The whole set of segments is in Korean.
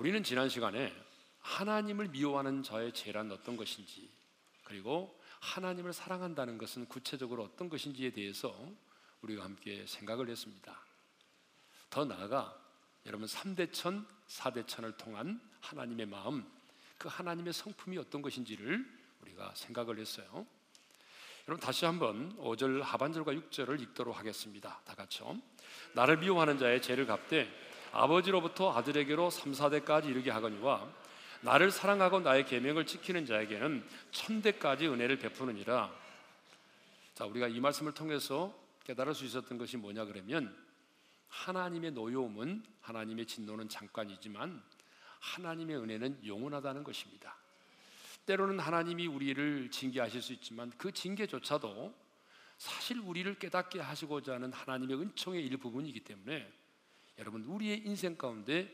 자, 우리는 지난 시간에 하나님을 미워하는 자의 죄란 어떤 것인지 그리고 하나님을 사랑한다는 것은 구체적으로 어떤 것인지에 대해서 우리가 함께 생각을 했습니다. 더 나아가 여러분 3대천, 4대천을 통한 하나님의 마음, 그 하나님의 성품이 어떤 것인지를 우리가 생각을 했어요. 여러분 다시 한번 5절 하반절과 6절을 읽도록 하겠습니다. 다 같이요. 나를 미워하는 자의 죄를 갚되 아버지로부터 아들에게로 3, 4대까지 이르게 하거니와 나를 사랑하고 나의 계명을 지키는 자에게는 천대까지 은혜를 베푸느니라. 자, 우리가 이 말씀을 통해서 깨달을 수 있었던 것이 뭐냐 그러면 하나님의 노여움은 하나님의 진노는 잠깐이지만 하나님의 은혜는 영원하다는 것입니다. 때로는 하나님이 우리를 징계하실 수 있지만 그 징계조차도 사실 우리를 깨닫게 하시고자 하는 하나님의 은총의 일부분이기 때문에 여러분 우리의 인생 가운데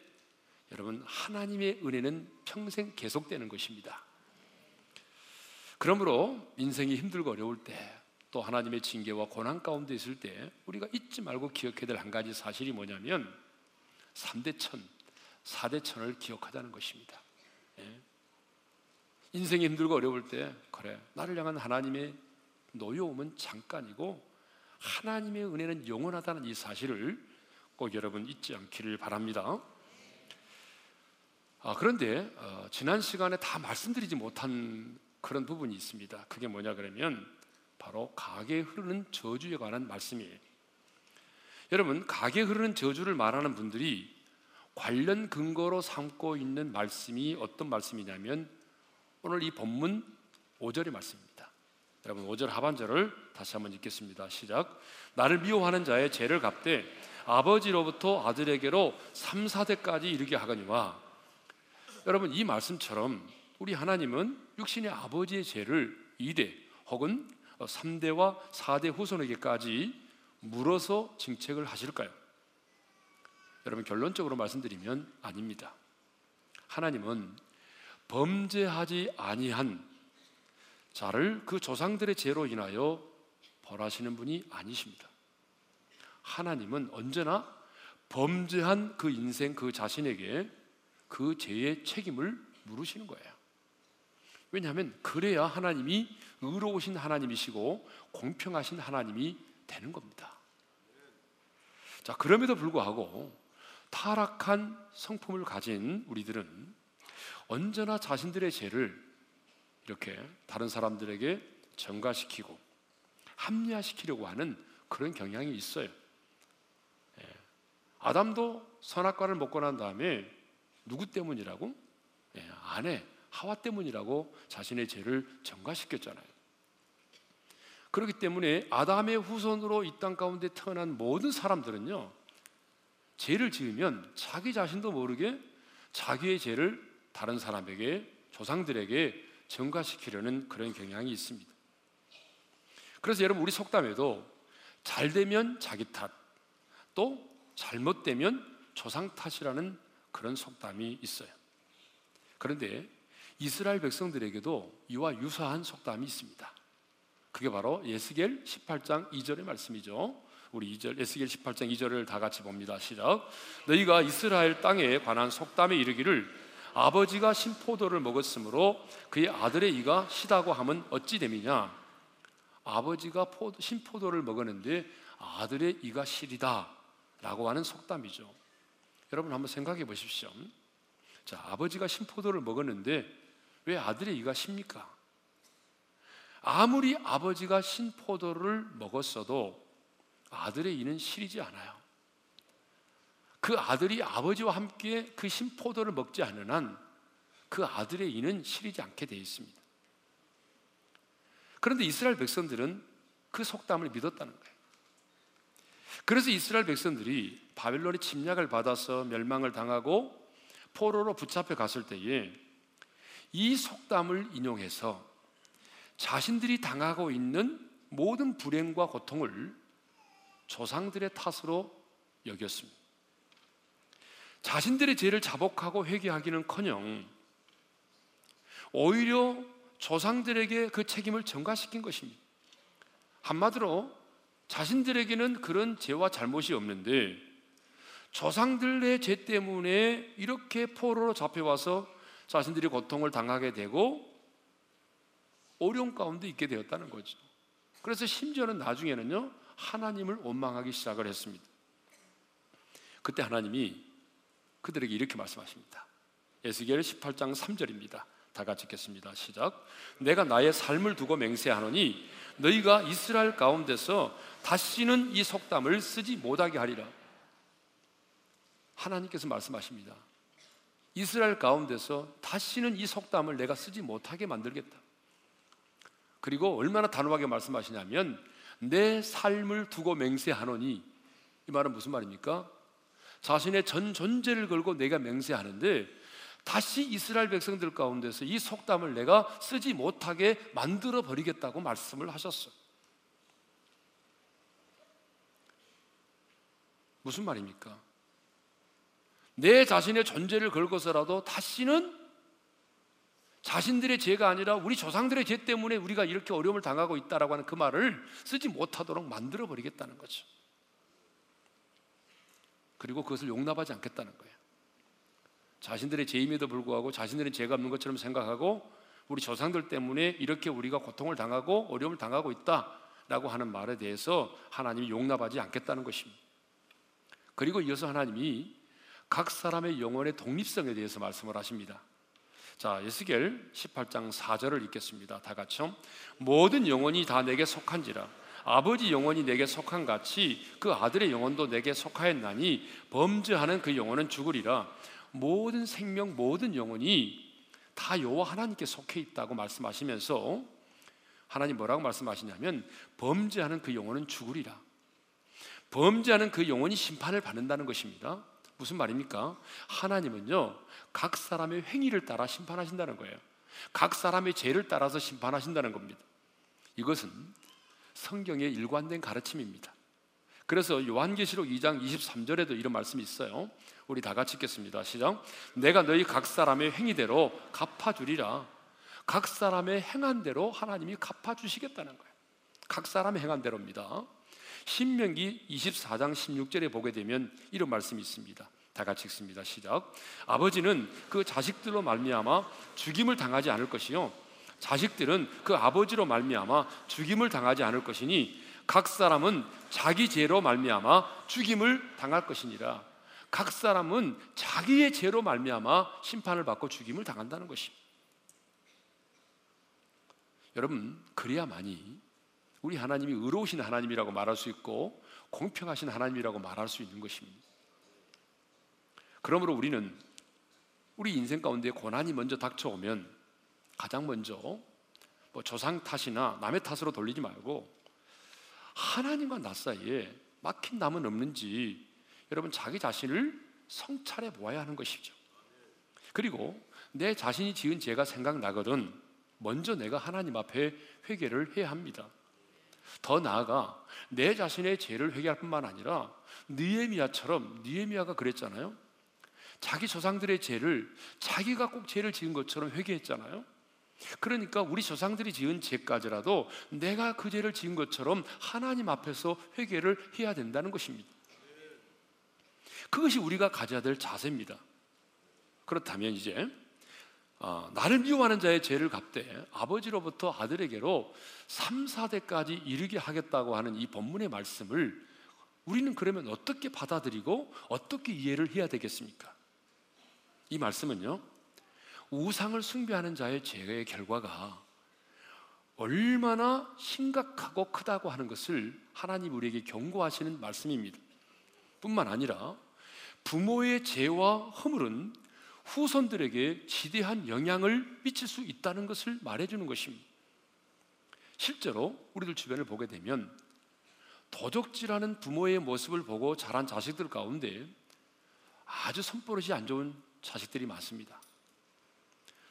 여러분 하나님의 은혜는 평생 계속되는 것입니다. 그러므로 인생이 힘들고 어려울 때 또 하나님의 징계와 고난 가운데 있을 때 우리가 잊지 말고 기억해야 될 한 가지 사실이 뭐냐면 3대 천, 4대 천을 기억하자는 것입니다. 예. 인생이 힘들고 어려울 때 그래 나를 향한 하나님의 노여움은 잠깐이고 하나님의 은혜는 영원하다는 이 사실을 꼭 여러분 잊지 않기를 바랍니다. 아, 그런데 어, 지난 시간에 다 말씀드리지 못한 그런 부분이 있습니다. 그게 뭐냐 그러면 바로 가게 흐르는 저주에 관한 말씀이에요. 여러분, 가게 흐르는 저주를 말하는 분들이 관련 근거로 삼고 있는 말씀이 어떤 말씀이냐면 오늘 이 본문 5절의 말씀입니다. 여러분 5절 하반절을 다시 한번 읽겠습니다. 시작. 나를 미워하는 자의 죄를 갚되 아버지로부터 아들에게로 3, 4대까지 이르게 하거니와 여러분 이 말씀처럼 우리 하나님은 육신의 아버지의 죄를 2대 혹은 3대와 4대 후손에게까지 물어서 징책을 하실까요? 여러분 결론적으로 말씀드리면 아닙니다. 하나님은 범죄하지 아니한 자를 그 조상들의 죄로 인하여 벌하시는 분이 아니십니다. 하나님은 언제나 범죄한 그 인생 그 자신에게 그 죄의 책임을 물으시는 거예요. 왜냐하면 그래야 하나님이 의로우신 하나님이시고 공평하신 하나님이 되는 겁니다. 자, 그럼에도 불구하고 타락한 성품을 가진 우리들은 언제나 자신들의 죄를 이렇게 다른 사람들에게 전가시키고 합리화시키려고 하는 그런 경향이 있어요. 예. 아담도 선악과를 먹고 난 다음에 누구 때문이라고? 예, 아내 하와 때문이라고 자신의 죄를 전가시켰잖아요. 그렇기 때문에 아담의 후손으로 이 땅 가운데 태어난 모든 사람들은요, 죄를 지으면 자기 자신도 모르게 자기의 죄를 다른 사람에게, 조상들에게 전가시키려는 그런 경향이 있습니다. 그래서 여러분, 우리 속담에도 잘 되면 자기 탓, 또 잘못되면 조상 탓이라는 그런 속담이 있어요. 그런데 이스라엘 백성들에게도 이와 유사한 속담이 있습니다. 그게 바로 예스겔 18장 2절의 말씀이죠. 우리 2절 에스겔 18장 2절을 다 같이 봅니다. 시작. 너희가 이스라엘 땅에 관한 속담에 이르기를 아버지가 신포도를 먹었으므로 그의 아들의 이가 시다고 하면 어찌 됨이냐? 아버지가 신포도를 먹었는데 아들의 이가 시리다 라고 하는 속담이죠. 여러분 한번 생각해 보십시오. 자, 아버지가 신포도를 먹었는데 왜 아들의 이가 십니까? 아무리 아버지가 신포도를 먹었어도 아들의 이는 시리지 않아요. 그 아들이 아버지와 함께 그 신포도를 먹지 않는 한그 아들의 이는 시리지 않게 되어 있습니다. 그런데 이스라엘 백성들은 그 속담을 믿었다는 거예요. 그래서 이스라엘 백성들이 바벨론의 침략을 받아서 멸망을 당하고 포로로 붙잡혀 갔을 때에 이 속담을 인용해서 자신들이 당하고 있는 모든 불행과 고통을 조상들의 탓으로 여겼습니다. 자신들의 죄를 자복하고 회개하기는커녕 오히려 조상들에게 그 책임을 전가시킨 것입니다. 한마디로 자신들에게는 그런 죄와 잘못이 없는데 조상들의 죄 때문에 이렇게 포로로 잡혀와서 자신들이 고통을 당하게 되고 어려움 가운데 있게 되었다는 거죠. 그래서 심지어는 나중에는요 하나님을 원망하기 시작을 했습니다. 그때 하나님이 그들에게 이렇게 말씀하십니다. 에스겔 18장 3절입니다. 다 같이 읽겠습니다. 시작. 내가 나의 삶을 두고 맹세하노니 너희가 이스라엘 가운데서 다시는 이 속담을 쓰지 못하게 하리라. 하나님께서 말씀하십니다. 이스라엘 가운데서 다시는 이 속담을 내가 쓰지 못하게 만들겠다. 그리고 얼마나 단호하게 말씀하시냐면 내 삶을 두고 맹세하노니 이 말은 무슨 말입니까? 자신의 전 존재를 걸고 내가 맹세하는데 다시 이스라엘 백성들 가운데서 이 속담을 내가 쓰지 못하게 만들어 버리겠다고 말씀을 하셨어요. 무슨 말입니까? 내 자신의 존재를 걸고서라도 다시는 자신들의 죄가 아니라 우리 조상들의 죄 때문에 우리가 이렇게 어려움을 당하고 있다라고 하는 그 말을 쓰지 못하도록 만들어 버리겠다는 거죠. 그리고 그것을 용납하지 않겠다는 거예요. 자신들의 죄임에도 불구하고 자신들은 죄가 없는 것처럼 생각하고 우리 조상들 때문에 이렇게 우리가 고통을 당하고 어려움을 당하고 있다라고 하는 말에 대해서 하나님이 용납하지 않겠다는 것입니다. 그리고 이어서 하나님이 각 사람의 영혼의 독립성에 대해서 말씀을 하십니다. 자, 예스겔 18장 4절을 읽겠습니다. 다 같이요. 모든 영혼이 다 내게 속한지라 아버지 영혼이 내게 속한 같이 그 아들의 영혼도 내게 속하였나니 범죄하는 그 영혼은 죽으리라. 모든 생명 모든 영혼이 다 여호와 하나님께 속해 있다고 말씀하시면서 하나님 뭐라고 말씀하시냐면 범죄하는 그 영혼은 죽으리라. 범죄하는 그 영혼이 심판을 받는다는 것입니다. 무슨 말입니까? 하나님은요, 각 사람의 행위를 따라 심판하신다는 거예요. 각 사람의 죄를 따라서 심판하신다는 겁니다. 이것은 성경의 일관된 가르침입니다. 그래서 요한계시록 2장 23절에도 이런 말씀이 있어요. 우리 다 같이 읽겠습니다. 시작. 내가 너희 각 사람의 행위대로 갚아주리라. 각 사람의 행한 대로 하나님이 갚아주시겠다는 거예요. 각 사람의 행한 대로입니다. 신명기 24장 16절에 보게 되면 이런 말씀이 있습니다. 다 같이 읽습니다. 시작. 아버지는 그 자식들로 말미암아 죽임을 당하지 않을 것이요. 자식들은 그 아버지로 말미암아 죽임을 당하지 않을 것이니 각 사람은 자기 죄로 말미암아 죽임을 당할 것이니라. 각 사람은 자기의 죄로 말미암아 심판을 받고 죽임을 당한다는 것입니다. 여러분 그래야만이 우리 하나님이 의로우신 하나님이라고 말할 수 있고 공평하신 하나님이라고 말할 수 있는 것입니다. 그러므로 우리는 우리 인생 가운데 고난이 먼저 닥쳐오면 가장 먼저 뭐 조상 탓이나 남의 탓으로 돌리지 말고 하나님과 나 사이에 막힌 남은 없는지 여러분 자기 자신을 성찰해 보아야 하는 것이죠. 그리고 내 자신이 지은 죄가 생각나거든 먼저 내가 하나님 앞에 회개를 해야 합니다. 더 나아가 내 자신의 죄를 회개할 뿐만 아니라 느에미아처럼 느에미아가 그랬잖아요. 자기 조상들의 죄를 자기가 꼭 죄를 지은 것처럼 회개했잖아요. 그러니까 우리 조상들이 지은 죄까지라도 내가 그 죄를 지은 것처럼 하나님 앞에서 회개를 해야 된다는 것입니다. 그것이 우리가 가져야 될 자세입니다. 그렇다면 이제 어, 나를 미워하는 자의 죄를 갚되 아버지로부터 아들에게로 3, 4대까지 이르게 하겠다고 하는 이 본문의 말씀을 우리는 그러면 어떻게 받아들이고 어떻게 이해를 해야 되겠습니까? 이 말씀은요. 우상을 숭배하는 자의 죄의 결과가 얼마나 심각하고 크다고 하는 것을 하나님 우리에게 경고하시는 말씀입니다. 뿐만 아니라 부모의 죄와 허물은 후손들에게 지대한 영향을 미칠 수 있다는 것을 말해주는 것입니다. 실제로 우리들 주변을 보게 되면 도적질하는 부모의 모습을 보고 자란 자식들 가운데 아주 손버릇이 안 좋은 자식들이 많습니다.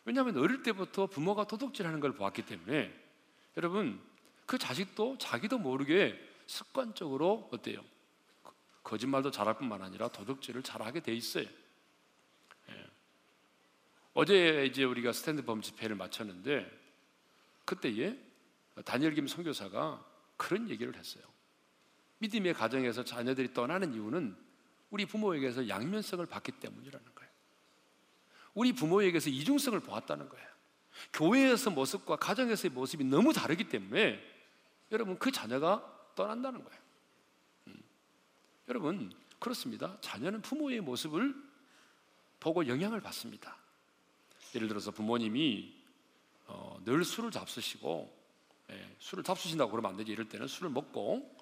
왜냐하면 어릴 때부터 부모가 도둑질하는 걸 보았기 때문에 여러분 그 자식도 자기도 모르게 습관적으로 어때요? 거짓말도 잘할 뿐만 아니라 도둑질을 잘하게 돼 있어요. 예. 어제 이제 우리가 스탠드 범 집회를 마쳤는데 그때에 다니엘 김 선교사가 그런 얘기를 했어요. 믿음의 가정에서 자녀들이 떠나는 이유는 우리 부모에게서 양면성을 받기 때문이라는. 우리 부모에게서 이중성을 보았다는 거예요. 교회에서 모습과 가정에서의 모습이 너무 다르기 때문에 여러분 그 자녀가 떠난다는 거예요. 음. 여러분 그렇습니다. 자녀는 부모의 모습을 보고 영향을 받습니다. 예를 들어서 부모님이 어, 늘 술을 잡수시고 예, 술을 잡수신다고 그러면 안 되지. 이럴 때는 술을 먹고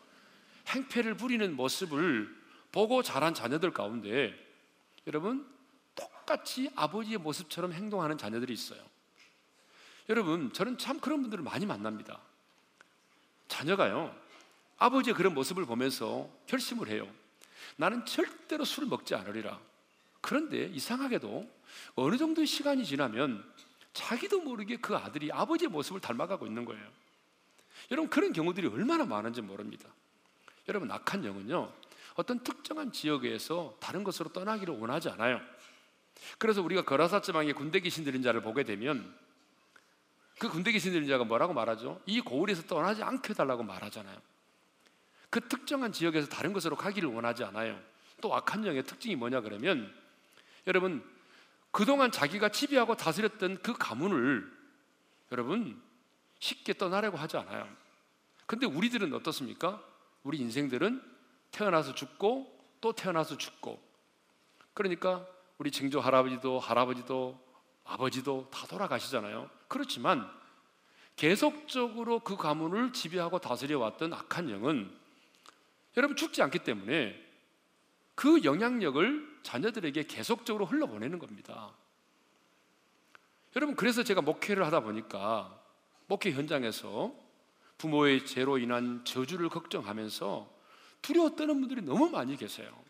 행패를 부리는 모습을 보고 자란 자녀들 가운데 여러분 똑같이 아버지의 모습처럼 행동하는 자녀들이 있어요. 여러분 저는 참 그런 분들을 많이 만납니다. 자녀가요 아버지의 그런 모습을 보면서 결심을 해요. 나는 절대로 술을 먹지 않으리라. 그런데 이상하게도 어느 정도의 시간이 지나면 자기도 모르게 그 아들이 아버지의 모습을 닮아가고 있는 거예요. 여러분 그런 경우들이 얼마나 많은지 모릅니다. 여러분 악한 영은요 어떤 특정한 지역에서 다른 것으로 떠나기를 원하지 않아요. 그래서 우리가 거라사 지방에 군대 귀신 들린 자를 보게 되면 그 군대 귀신 들린 자가 뭐라고 말하죠? 이 고을에서 떠나지 않게 해달라고 말하잖아요. 그 특정한 지역에서 다른 것으로 가기를 원하지 않아요. 또 악한 영의 특징이 뭐냐 그러면 여러분 그동안 자기가 지배하고 다스렸던 그 가문을 여러분 쉽게 떠나려고 하지 않아요. 근데 우리들은 어떻습니까? 우리 인생들은 태어나서 죽고 또 태어나서 죽고 그러니까 우리 증조 할아버지도 할아버지도 아버지도 다 돌아가시잖아요. 그렇지만 계속적으로 그 가문을 지배하고 다스려 왔던 악한 영은 여러분 죽지 않기 때문에 그 영향력을 자녀들에게 계속적으로 흘러보내는 겁니다. 여러분, 그래서 제가 목회를 하다 보니까 목회 현장에서 부모의 죄로 인한 저주를 걱정하면서 두려워 떠는 분들이 너무 많이 계세요.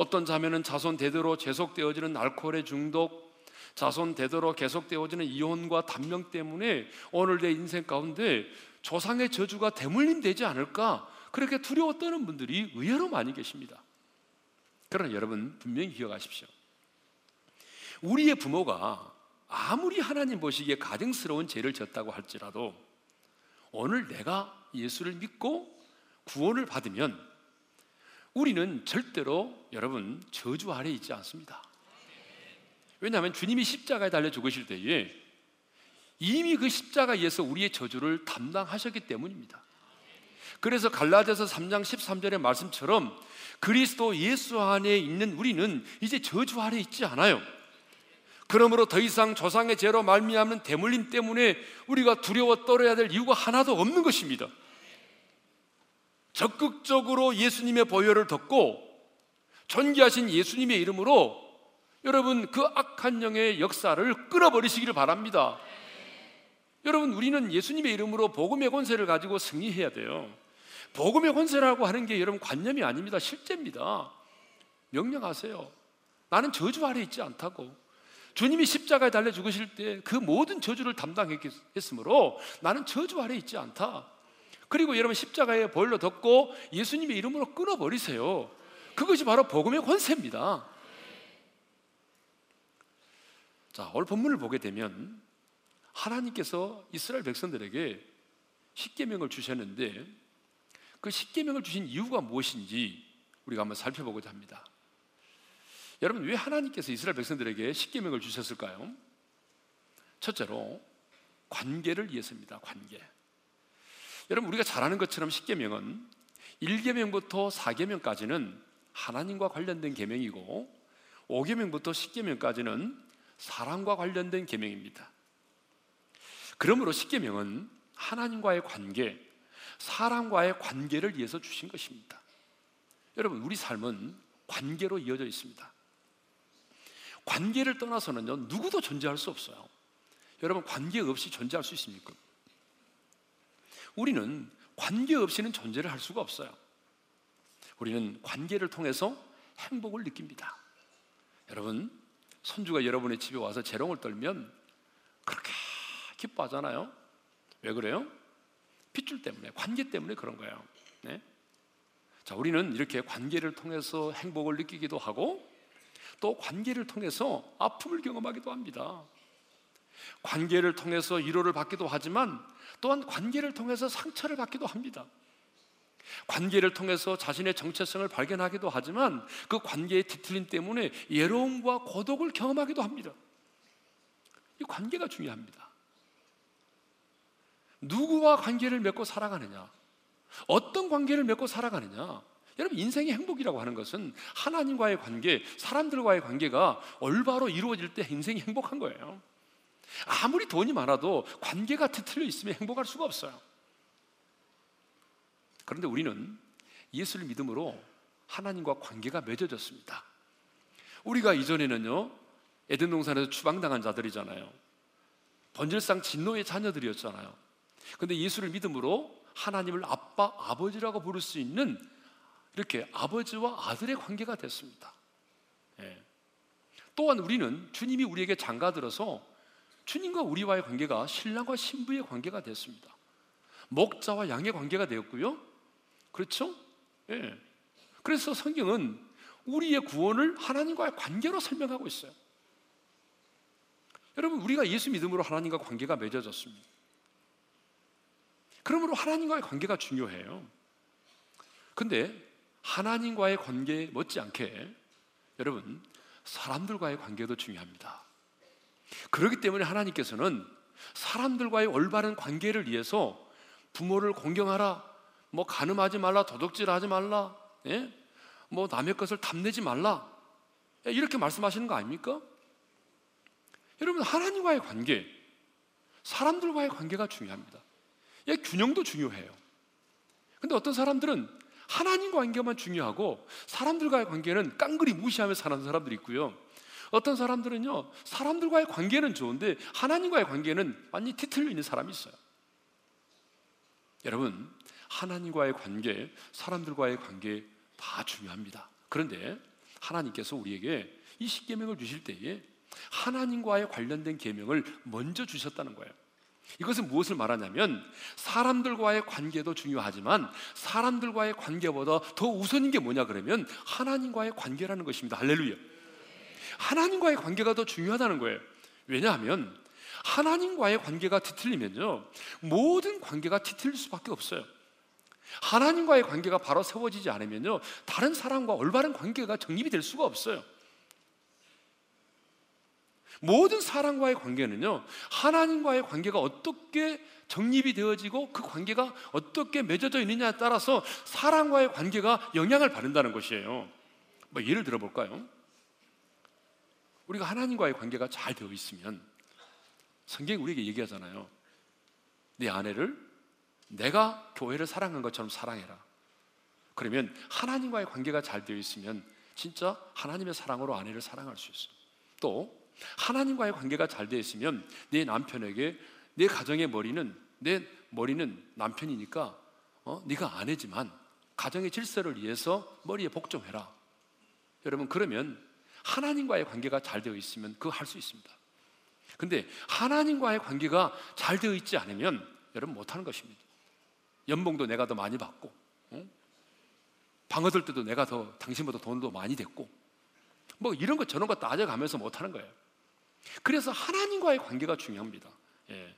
어떤 자매는 자손 대대로 계속되어지는 알코올의 중독, 자손 대대로 계속되어지는 이혼과 단명 때문에 오늘 내 인생 가운데 조상의 저주가 대물림 되지 않을까 그렇게 두려워 떠는 분들이 의외로 많이 계십니다. 그러나 여러분 분명히 기억하십시오. 우리의 부모가 아무리 하나님 보시기에 가증스러운 죄를 졌다고 할지라도 오늘 내가 예수를 믿고 구원을 받으면 우리는 절대로 여러분 저주 아래 있지 않습니다. 왜냐하면 주님이 십자가에 달려 죽으실 때에 이미 그 십자가에서 우리의 저주를 담당하셨기 때문입니다. 그래서 갈라디아서 3장 13절의 말씀처럼 그리스도 예수 안에 있는 우리는 이제 저주 아래 있지 않아요. 그러므로 더 이상 조상의 죄로 말미암는 대물림 때문에 우리가 두려워 떨어야 될 이유가 하나도 없는 것입니다. 적극적으로 예수님의 보혈을 덮고 존귀하신 예수님의 이름으로 여러분 그 악한 영의 역사를 끊어버리시기를 바랍니다. 여러분 우리는 예수님의 이름으로 복음의 권세를 가지고 승리해야 돼요. 복음의 권세라고 하는 게 여러분 관념이 아닙니다. 실제입니다. 명령하세요. 나는 저주 아래 있지 않다고. 주님이 십자가에 달려 죽으실 때 그 모든 저주를 담당했으므로 나는 저주 아래 있지 않다. 그리고 여러분 십자가에 벌로 덮고 예수님의 이름으로 끊어버리세요. 그것이 바로 복음의 권세입니다. 자, 오늘 본문을 보게 되면 하나님께서 이스라엘 백성들에게 십계명을 주셨는데 그 십계명을 주신 이유가 무엇인지 우리가 한번 살펴보고자 합니다. 여러분 왜 하나님께서 이스라엘 백성들에게 십계명을 주셨을까요? 첫째로 관계를 위해서입니다. 관계. 여러분 우리가 잘 아는 것처럼 십계명은 1계명부터 4계명까지는 하나님과 관련된 계명이고 5계명부터 10계명까지는 사랑과 관련된 계명입니다. 그러므로 십계명은 하나님과의 관계, 사람과의 관계를 위해서 주신 것입니다. 여러분, 우리 삶은 관계로 이어져 있습니다. 관계를 떠나서는요, 누구도 존재할 수 없어요. 여러분, 관계 없이 존재할 수 있습니까? 우리는 관계 없이는 존재를 할 수가 없어요. 우리는 관계를 통해서 행복을 느낍니다. 여러분, 손주가 여러분의 집에 와서 재롱을 떨면 그렇게 기뻐하잖아요. 왜 그래요? 핏줄 때문에, 관계 때문에 그런 거예요. 네? 자, 우리는 이렇게 관계를 통해서 행복을 느끼기도 하고 또 관계를 통해서 아픔을 경험하기도 합니다. 관계를 통해서 위로를 받기도 하지만 또한 관계를 통해서 상처를 받기도 합니다. 관계를 통해서 자신의 정체성을 발견하기도 하지만 그 관계의 뒤틀림 때문에 예로움과 고독을 경험하기도 합니다. 이 관계가 중요합니다. 누구와 관계를 맺고 살아가느냐? 어떤 관계를 맺고 살아가느냐? 여러분 인생의 행복이라고 하는 것은 하나님과의 관계, 사람들과의 관계가 올바로 이루어질 때 인생이 행복한 거예요. 아무리 돈이 많아도 관계가 뒤틀려 있으면 행복할 수가 없어요. 그런데 우리는 예수를 믿음으로 하나님과 관계가 맺어졌습니다. 우리가 이전에는요, 에덴 동산에서 추방당한 자들이잖아요. 번질상 진노의 자녀들이었잖아요. 근데 예수를 믿음으로 하나님을 아빠, 아버지라고 부를 수 있는 이렇게 아버지와 아들의 관계가 됐습니다. 예. 또한 우리는 주님이 우리에게 장가들어서 주님과 우리와의 관계가 신랑과 신부의 관계가 됐습니다. 목자와 양의 관계가 되었고요. 그렇죠? 예. 그래서 성경은 우리의 구원을 하나님과의 관계로 설명하고 있어요. 여러분, 우리가 예수 믿음으로 하나님과 관계가 맺어졌습니다. 그러므로 하나님과의 관계가 중요해요. 근데 하나님과의 관계 못지않게 여러분 사람들과의 관계도 중요합니다. 그렇기 때문에 하나님께서는 사람들과의 올바른 관계를 위해서 부모를 공경하라, 뭐 가늠하지 말라, 도둑질하지 말라, 예? 뭐 남의 것을 탐내지 말라 예, 이렇게 말씀하시는 거 아닙니까? 여러분 하나님과의 관계, 사람들과의 관계가 중요합니다. 예, 균형도 중요해요. 근데 어떤 사람들은 하나님과 관계만 중요하고 사람들과의 관계는 깡그리 무시하며 사는 사람들이 있고요. 어떤 사람들은요, 사람들과의 관계는 좋은데 하나님과의 관계는 완전히 뒤틀려 있는 사람이 있어요. 여러분, 하나님과의 관계, 사람들과의 관계 다 중요합니다. 그런데 하나님께서 우리에게 이 십계명을 주실 때에 하나님과의 관련된 계명을 먼저 주셨다는 거예요. 이것은 무엇을 말하냐면 사람들과의 관계도 중요하지만 사람들과의 관계보다 더 우선인 게 뭐냐 그러면 하나님과의 관계라는 것입니다. 할렐루야. 하나님과의 관계가 더 중요하다는 거예요. 왜냐하면 하나님과의 관계가 뒤틀리면요 모든 관계가 뒤틀릴 수밖에 없어요. 하나님과의 관계가 바로 세워지지 않으면요 다른 사람과 올바른 관계가 정립이 될 수가 없어요. 모든 사람과의 관계는요, 하나님과의 관계가 어떻게 정립이 되어지고 그 관계가 어떻게 맺어져 있느냐에 따라서 사람과의 관계가 영향을 받는다는 것이에요. 뭐 예를 들어 볼까요? 우리가 하나님과의 관계가 잘 되어 있으면 성경이 우리에게 얘기하잖아요. 네 아내를 내가 교회를 사랑한 것처럼 사랑해라. 그러면 하나님과의 관계가 잘 되어 있으면 진짜 하나님의 사랑으로 아내를 사랑할 수 있어요. 또 하나님과의 관계가 잘 되어 있으면 내 남편에게 내 가정의 머리는 내 머리는 남편이니까 어, 네가 아내지만 가정의 질서를 위해서 머리에 복종해라. 여러분 그러면 하나님과의 관계가 잘 되어 있으면 그거 할 수 있습니다. 근데 하나님과의 관계가 잘 되어 있지 않으면 여러분 못하는 것입니다. 연봉도 내가 더 많이 받고, 어? 방 얻을 때도 내가 더 당신보다 돈도 많이 됐고, 뭐 이런 거 저런 거 따져가면서 못하는 거예요. 그래서 하나님과의 관계가 중요합니다. 예.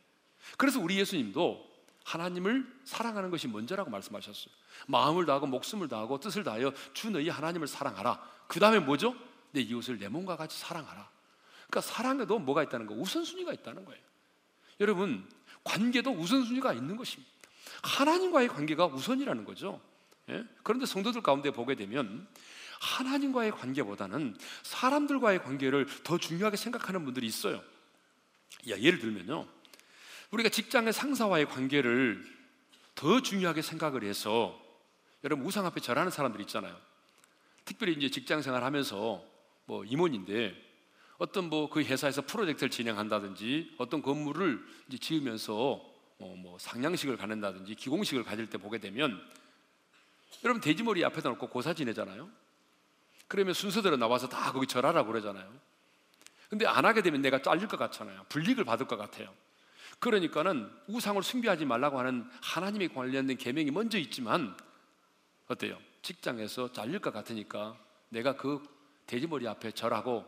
그래서 우리 예수님도 하나님을 사랑하는 것이 먼저라고 말씀하셨어요. 마음을 다하고 목숨을 다하고 뜻을 다하여 주 너희 하나님을 사랑하라. 그 다음에 뭐죠? 내 이웃을 내 몸과 같이 사랑하라. 그러니까 사랑에도 뭐가 있다는 거? 우선순위가 있다는 거예요. 여러분, 관계도 우선순위가 있는 것입니다. 하나님과의 관계가 우선이라는 거죠. 예? 그런데 성도들 가운데 보게 되면 하나님과의 관계보다는 사람들과의 관계를 더 중요하게 생각하는 분들이 있어요. 야, 예를 들면요. 우리가 직장의 상사와의 관계를 더 중요하게 생각을 해서 여러분 우상 앞에 절하는 사람들 있잖아요. 특별히 이제 직장 생활 하면서 뭐 임원인데 어떤 뭐 그 회사에서 프로젝트를 진행한다든지 어떤 건물을 이제 지으면서 뭐, 뭐 상냥식을 갖는다든지 기공식을 가질 때 보게 되면 여러분 돼지머리 앞에다 놓고 고사 지내잖아요. 그러면 순서대로 나와서 다 거기 절하라고 그러잖아요. 근데 안 하게 되면 내가 잘릴 것 같잖아요. 불이익을 받을 것 같아요. 그러니까는 우상을 숭배하지 말라고 하는 하나님에 관련된 계명이 먼저 있지만 어때요? 직장에서 잘릴 것 같으니까 내가 그 돼지머리 앞에 절하고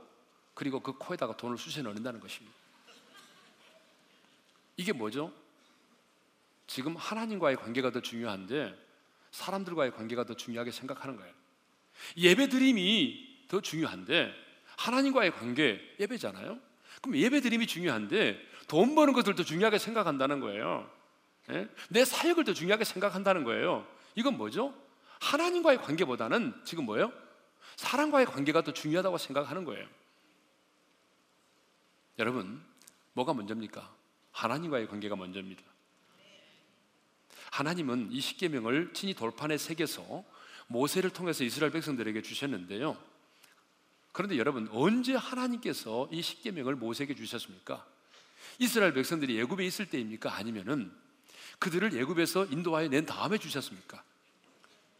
그리고 그 코에다가 돈을 쑤셔 넣는다는 것입니다. 이게 뭐죠? 지금 하나님과의 관계가 더 중요한데 사람들과의 관계가 더 중요하게 생각하는 거예요. 예배 드림이 더 중요한데 하나님과의 관계 예배잖아요. 그럼 예배 드림이 중요한데 돈 버는 것들 더 중요하게 생각한다는 거예요. 예? 내 사역을 더 중요하게 생각한다는 거예요. 이건 뭐죠? 하나님과의 관계보다는 지금 뭐예요? 사람과의 관계가 더 중요하다고 생각하는 거예요. 여러분, 뭐가 먼저입니까? 하나님과의 관계가 먼저입니다. 하나님은 이 십계명을 친히 돌판에 새겨서 모세를 통해서 이스라엘 백성들에게 주셨는데요. 그런데 여러분 언제 하나님께서 이 십계명을 모세에게 주셨습니까? 이스라엘 백성들이 예굽에 있을 때입니까? 아니면은 그들을 예굽에서 인도하여 낸 다음에 주셨습니까?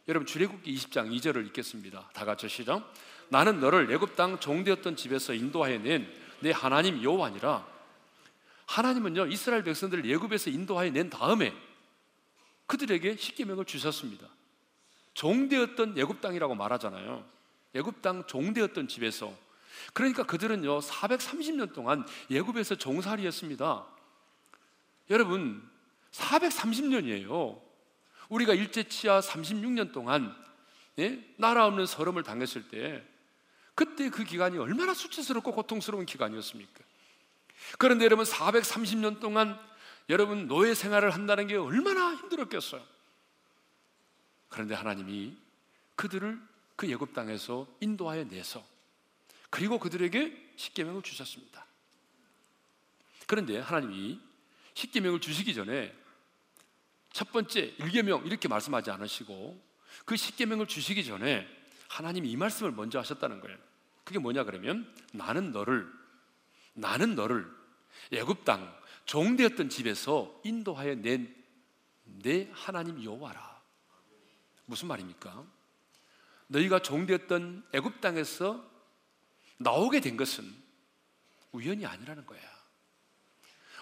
여러분 출애굽기 20장 2절을 읽겠습니다. 다 같이 시작. 나는 너를 예굽 땅 종되었던 집에서 인도하여 낸 내 하나님 여호와니라. 하나님은요 이스라엘 백성들을 예굽에서 인도하여 낸 다음에 그들에게 십계명을 주셨습니다. 종되었던 예굽 땅이라고 말하잖아요. 예굽 땅 종되었던 집에서 그러니까 그들은요 430년 동안 예굽에서 종살이였습니다. 여러분 430년이에요. 우리가 일제치하 36년 동안 예? 나라 없는 서름을 당했을 때 그때 그 기간이 얼마나 수치스럽고 고통스러운 기간이었습니까? 그런데 여러분 430년 동안 여러분 노예 생활을 한다는 게 얼마나 힘들었겠어요. 그런데 하나님이 그들을 그 예굽 땅에서 인도하여 내서 그리고 그들에게 십계명을 주셨습니다. 그런데 하나님이 십계명을 주시기 전에 첫 번째 일계명 이렇게 말씀하지 않으시고 그 십계명을 주시기 전에 하나님이 이 말씀을 먼저 하셨다는 거예요. 그게 뭐냐 그러면 나는 너를 나는 너를 애굽 땅 종되었던 집에서 인도하여 낸 내 하나님 여호와라. 무슨 말입니까? 너희가 종되었던 애굽 땅에서 나오게 된 것은 우연이 아니라는 거야.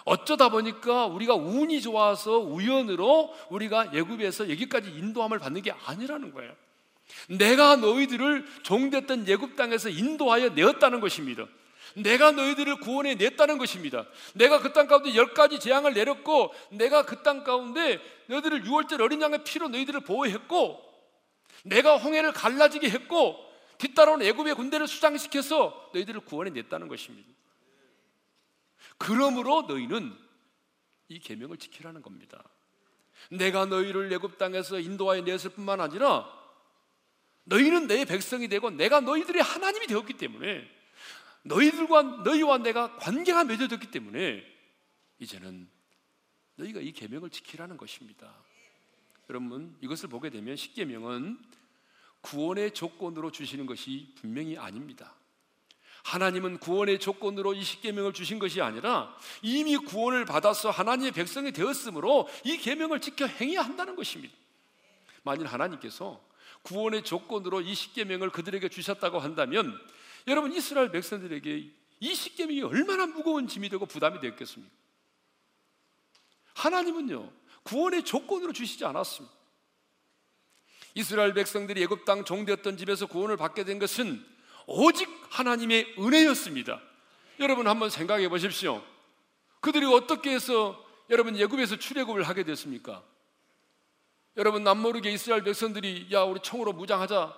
어쩌다 보니까 우리가 운이 좋아서 우연으로 우리가 예굽에서 여기까지 인도함을 받는 게 아니라는 거예요. 내가 너희들을 종됐던 예굽 땅에서 인도하여 내었다는 것입니다. 내가 너희들을 구원해 냈다는 것입니다. 내가 그 땅 가운데 열 가지 재앙을 내렸고, 내가 그 땅 가운데 너희들을 유월절 어린 양의 피로 너희들을 보호했고, 내가 홍해를 갈라지게 했고, 뒤따라온 애굽의 군대를 수장시켜서 너희들을 구원해 냈다는 것입니다. 그러므로 너희는 이 계명을 지키라는 겁니다. 내가 너희를 애굽 땅에서 인도하여 냈을 뿐만 아니라 너희는 내 백성이 되고 내가 너희들의 하나님이 되었기 때문에 너희들과 너희와 내가 관계가 맺어졌기 때문에 이제는 너희가 이 계명을 지키라는 것입니다. 여러분 이것을 보게 되면 십계명은 구원의 조건으로 주시는 것이 분명히 아닙니다. 하나님은 구원의 조건으로 이 십계명을 주신 것이 아니라 이미 구원을 받아서 하나님의 백성이 되었으므로 이 계명을 지켜 행해야 한다는 것입니다. 만일 하나님께서 구원의 조건으로 이 십계명을 그들에게 주셨다고 한다면 여러분 이스라엘 백성들에게 이 십계명이 얼마나 무거운 짐이 되고 부담이 되었겠습니까? 하나님은요 구원의 조건으로 주시지 않았습니다. 이스라엘 백성들이 애굽 땅 종되었던 집에서 구원을 받게 된 것은 오직 하나님의 은혜였습니다. 여러분 한번 생각해 보십시오. 그들이 어떻게 해서 여러분 예굽에서 출애굽을 하게 됐습니까? 여러분 남모르게 이스라엘 백성들이 야 우리 총으로 무장하자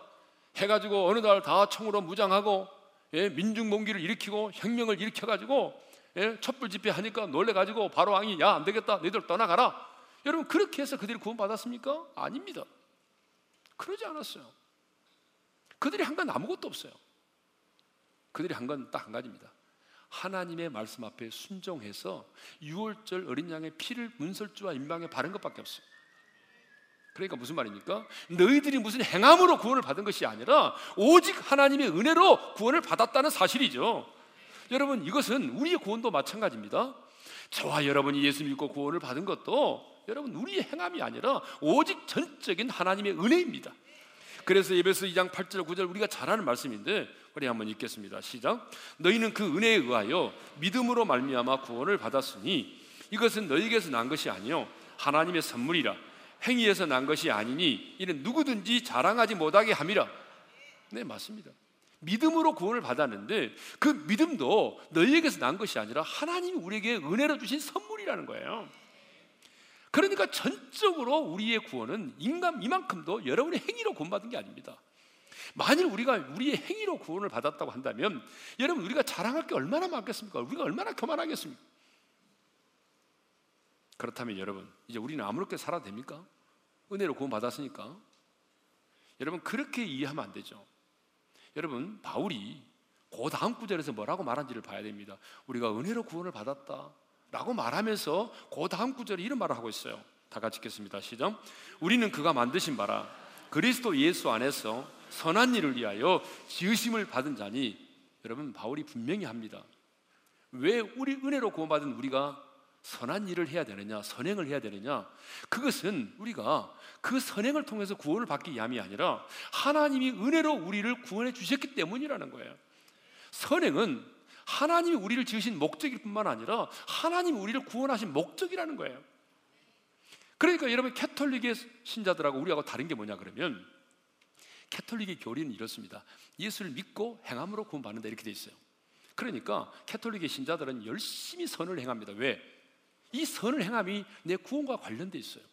해가지고 어느 날 다 총으로 무장하고 예, 민중 봉기를 일으키고 혁명을 일으켜가지고 예, 촛불 집회 하니까 놀래가지고 바로 왕이 야 안 되겠다 너희들 떠나가라 여러분 그렇게 해서 그들이 구원받았습니까? 아닙니다 그러지 않았어요 그들이 한 건 아무것도 없어요 그들이 한 건 딱 한 가지입니다 하나님의 말씀 앞에 순종해서 6월절 어린 양의 피를 문설주와 임방에 바른 것밖에 없어요 그러니까 무슨 말입니까? 너희들이 무슨 행함으로 구원을 받은 것이 아니라 오직 하나님의 은혜로 구원을 받았다는 사실이죠. 여러분 이것은 우리의 구원도 마찬가지입니다. 저와 여러분이 예수 믿고 구원을 받은 것도 여러분 우리의 행함이 아니라 오직 전적인 하나님의 은혜입니다. 그래서 예배서 2장 8절 9절 우리가 잘 아는 말씀인데 우리 한번 읽겠습니다. 시작. 너희는 그 은혜에 의하여 믿음으로 말미암아 구원을 받았으니 이것은 너희에게서 난 것이 아니요 하나님의 선물이라 행위에서 난 것이 아니니 이는 누구든지 자랑하지 못하게 함이라. 네, 맞습니다. 믿음으로 구원을 받았는데 그 믿음도 너희에게서 난 것이 아니라 하나님이 우리에게 은혜로 주신 선물이라는 거예요. 그러니까 전적으로 우리의 구원은 인간 이만큼도 여러분의 행위로 구원받은 게 아닙니다. 만일 우리가 우리의 행위로 구원을 받았다고 한다면 여러분 우리가 자랑할 게 얼마나 많겠습니까? 우리가 얼마나 교만하겠습니까? 그렇다면 여러분 이제 우리는 아무렇게 살아도 됩니까? 은혜로 구원 받았으니까 여러분 그렇게 이해하면 안 되죠. 여러분 바울이 그 다음 구절에서 뭐라고 말한지를 봐야 됩니다. 우리가 은혜로 구원을 받았다라고 말하면서 그 다음 구절에 이런 말을 하고 있어요. 다 같이 읽겠습니다. 시작. 우리는 그가 만드신 바라 그리스도 예수 안에서 선한 일을 위하여 지으심을 받은 자니 여러분 바울이 분명히 합니다. 왜 우리 은혜로 구원받은 우리가 선한 일을 해야 되느냐, 선행을 해야 되느냐? 그것은 우리가 그 선행을 통해서 구원을 받기 위함이 아니라 하나님이 은혜로 우리를 구원해 주셨기 때문이라는 거예요. 선행은 하나님이 우리를 지으신 목적일 뿐만 아니라 하나님이 우리를 구원하신 목적이라는 거예요. 그러니까 여러분 캐톨릭의 신자들하고 우리하고 다른 게 뭐냐 그러면 캐톨릭의 교리는 이렇습니다. 예수를 믿고 행함으로 구원받는다 이렇게 돼 있어요. 그러니까 캐톨릭의 신자들은 열심히 선을 행합니다. 왜? 이 선을 행함이 내 구원과 관련돼 있어요.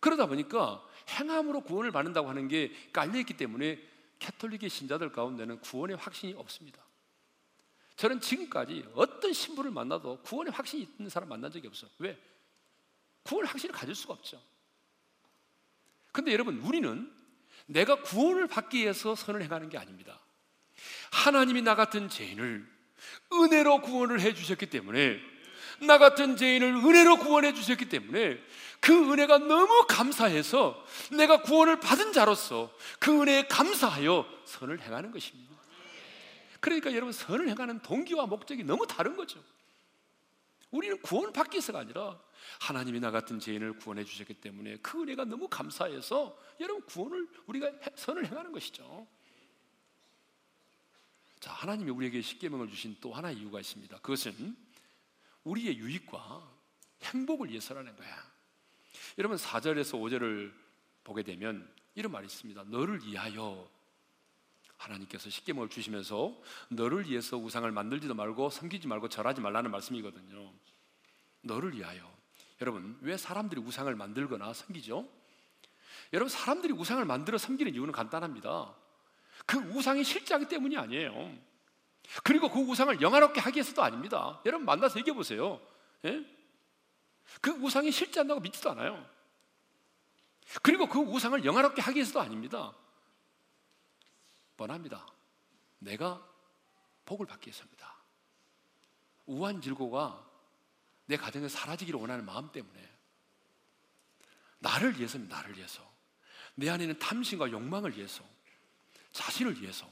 그러다 보니까 행함으로 구원을 받는다고 하는 게 깔려 있기 때문에 캐톨릭의 신자들 가운데는 구원의 확신이 없습니다. 저는 지금까지 어떤 신부를 만나도 구원의 확신이 있는 사람 만난 적이 없어요. 왜? 구원의 확신을 가질 수가 없죠. 근데 여러분, 우리는 내가 구원을 받기 위해서 선을 행하는 게 아닙니다. 하나님이 나 같은 죄인을 은혜로 구원을 해 주셨기 때문에 나 같은 죄인을 은혜로 구원해 주셨기 때문에 그 은혜가 너무 감사해서 내가 구원을 받은 자로서 그 은혜에 감사하여 선을 행하는 것입니다. 그러니까 여러분 선을 행하는 동기와 목적이 너무 다른 거죠. 우리는 구원을 받기 위해서가 아니라 하나님이 나 같은 죄인을 구원해 주셨기 때문에 그 은혜가 너무 감사해서 여러분 구원을 우리가 선을 행하는 것이죠. 자, 하나님이 우리에게 십계명을 주신 또 하나의 이유가 있습니다. 그것은 우리의 유익과 행복을 위해서라는 거야. 여러분 4절에서 5절을 보게 되면 이런 말이 있습니다. 너를 위하여 하나님께서 십계명을 주시면서 너를 위해서 우상을 만들지도 말고 섬기지 말고 절하지 말라는 말씀이거든요. 너를 위하여. 여러분, 왜 사람들이 우상을 만들거나 섬기죠? 여러분, 사람들이 우상을 만들어 섬기는 이유는 간단합니다. 그 우상이 실제하기 때문이 아니에요. 그리고 그 우상을 영화롭게 하기 위해서도 아닙니다. 여러분 만나서 얘기해 보세요. 예? 그 우상이 실제한다고 믿지도 않아요. 그리고 그 우상을 영화롭게 하기 위해서도 아닙니다. 뻔합니다. 내가 복을 위해서입니다. 우한 질고가 내 가정에 사라지기를 원하는 마음 때문에 나를 위해서입니다. 나를 위해서. 내 안에 있는 탐심과 욕망을 위해서. 자신을 위해서.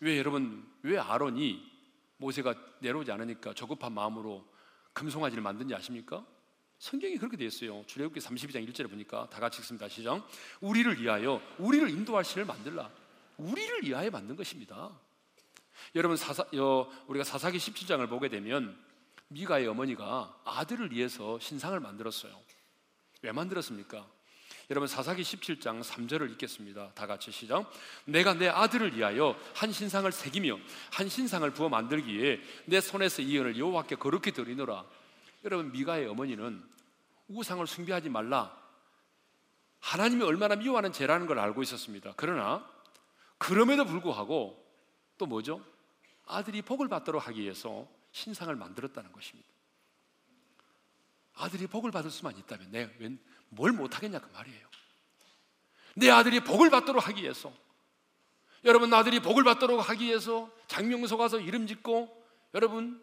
왜 여러분 왜 아론이 모세가 내려오지 않으니까 저급한 마음으로 금송아지를 만든지 아십니까? 성경이 그렇게 되어 있어요. 출애굽기 32장 1절에 보니까 다 같이 읽습니다. 시작. 우리를 위하여 우리를 인도할 신을 만들라. 우리를 위하여 만든 것입니다. 여러분 사사, 어, 우리가 사사기 17장을 보게 되면 미가의 어머니가 아들을 위해서 신상을 만들었어요. 왜 만들었습니까? 여러분 사사기 17장 3절을 읽겠습니다. 다 같이 시작. 내가 내 아들을 위하여 한 신상을 새기며 한 신상을 부어 만들기에 내 손에서 이언을 여호와께 거룩히 드리노라. 여러분 미가의 어머니는 우상을 숭배하지 말라. 하나님이 얼마나 미워하는 죄라는 걸 알고 있었습니다. 그러나 그럼에도 불구하고 또 뭐죠? 아들이 복을 받도록 하기 위해서 신상을 만들었다는 것입니다. 아들이 복을 받을 수만 있다면 내가 뭘 못하겠냐 그 말이에요. 내 아들이 복을 받도록 하기 위해서 여러분 아들이 복을 받도록 하기 위해서 장명소 가서 이름 짓고 여러분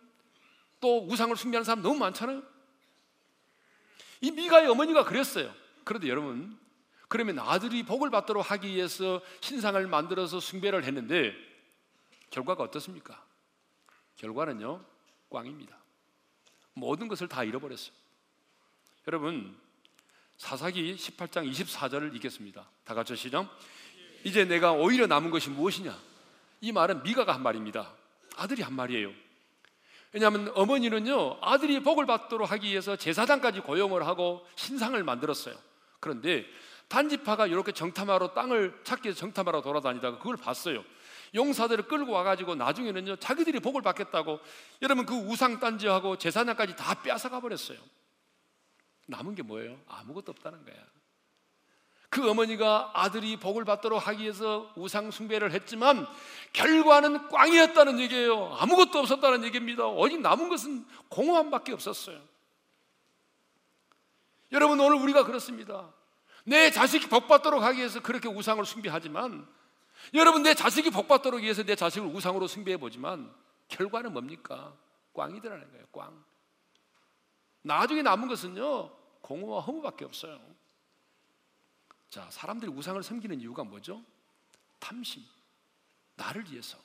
또 우상을 숭배하는 사람 너무 많잖아요. 이 미가의 어머니가 그랬어요. 그런데 여러분 그러면 아들이 복을 받도록 하기 위해서 신상을 만들어서 숭배를 했는데 결과가 어떻습니까? 결과는요 꽝입니다. 모든 것을 다 잃어버렸어요. 여러분 사사기 18장 24절을 읽겠습니다. 다 같이 시작. 이제 내가 오히려 남은 것이 무엇이냐? 이 말은 미가가 한 말입니다. 아들이 한 말이에요. 왜냐하면 어머니는요 아들이 복을 받도록 하기 위해서 제사장까지 고용을 하고 신상을 만들었어요. 그런데 단지파가 이렇게 정탐하러 땅을 찾기 위해서 정탐하러 돌아다니다가 그걸 봤어요. 용사들을 끌고 와가지고 나중에는요 자기들이 복을 받겠다고 여러분 그 우상 단지하고 제사장까지 다 빼앗아가 버렸어요. 남은 게 뭐예요? 아무것도 없다는 거야. 그 어머니가 아들이 복을 받도록 하기 위해서 우상 숭배를 했지만 결과는 꽝이었다는 얘기예요. 아무것도 없었다는 얘기입니다. 오직 남은 것은 공허함밖에 없었어요. 여러분 오늘 우리가 그렇습니다. 내 자식이 복 받도록 하기 위해서 그렇게 우상을 숭배하지만 여러분 내 자식이 복 받도록 위해서 내 자식을 우상으로 숭배해 보지만 결과는 뭡니까? 꽝이더라는 거예요. 꽝. 나중에 남은 것은요 공허와 허무밖에 없어요. 자, 사람들이 우상을 섬기는 이유가 뭐죠? 탐심. 나를 위해서.